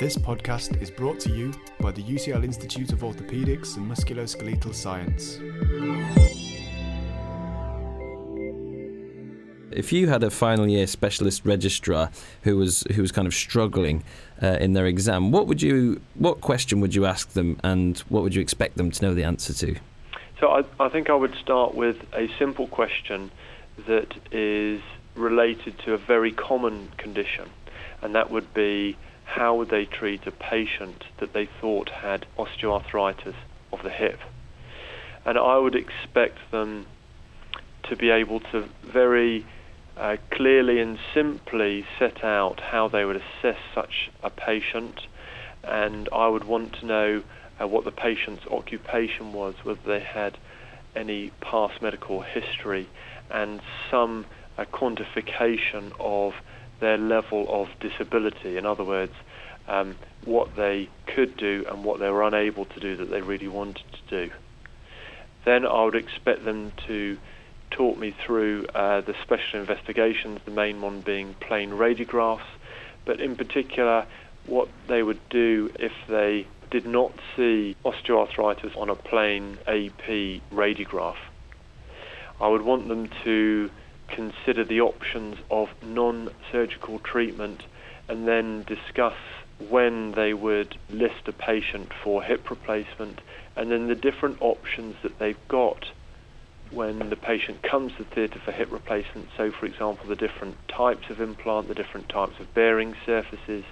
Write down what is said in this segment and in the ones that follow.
This podcast is brought to you by the UCL Institute of Orthopaedics and Musculoskeletal Science. If you had a final year specialist registrar who was who was kind of struggling uh, in their exam, what would you what question would you ask them, and what would you expect them to know the answer to? So I, I think I would start with a simple question that is related to a very common condition, and that would be how would they treat a patient that they thought had osteoarthritis of the hip? And I would expect them to be able to very uh, clearly and simply set out how they would assess such a patient, and I would want to know uh, what the patient's occupation was, whether they had any past medical history, and some uh, quantification of their level of disability. In other words, um, what they could do and what they were unable to do that they really wanted to do. Then I would expect them to talk me through uh, the special investigations, the main one being plain radiographs, but in particular what they would do if they did not see osteoarthritis on a plain AP radiograph. I would want them to consider the options of non-surgical treatment and then discuss when they would list a patient for hip replacement and then the different options that they've got when the patient comes to the theatre for hip replacement. So, for example, the different types of implant, the different types of bearing surfaces,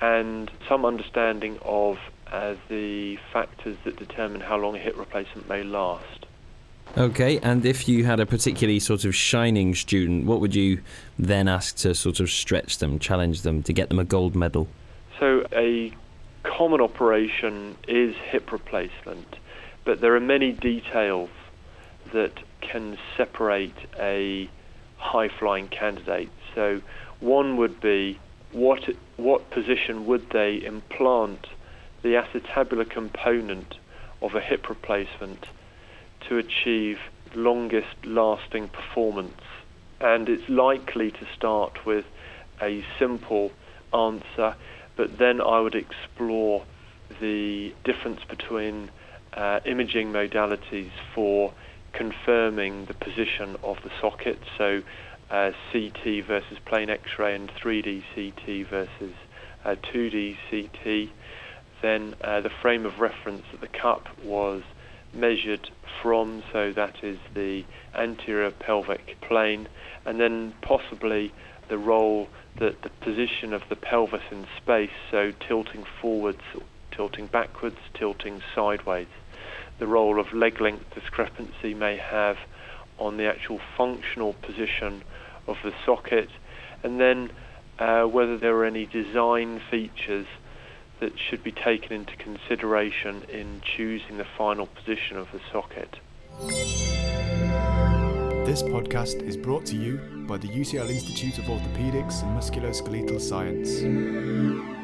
and some understanding of uh, the factors that determine how long a hip replacement may last. Okay, and if you had a particularly sort of shining student, what would you then ask to sort of stretch them, challenge them to get them a gold medal? So, a common operation is hip replacement, but there are many details that can separate a high flying candidate. So, one would be what what position would they implant the acetabular component of a hip replacement to achieve longest lasting performance? And it's likely to start with a simple answer, but then I would explore the difference between uh, imaging modalities for confirming the position of the socket. So uh, CT versus plain X-ray and 3D CT versus uh, 2D CT. Then uh, the frame of reference that the cup was measured from, so that is the anterior pelvic plane, and then possibly the role that the position of the pelvis in space, so tilting forwards, tilting backwards, tilting sideways. The role of leg length discrepancy may have on the actual functional position of the socket, and then uh, whether there are any design features that should be taken into consideration in choosing the final position of the socket. This podcast is brought to you by the UCL Institute of Orthopaedics and Musculoskeletal Science.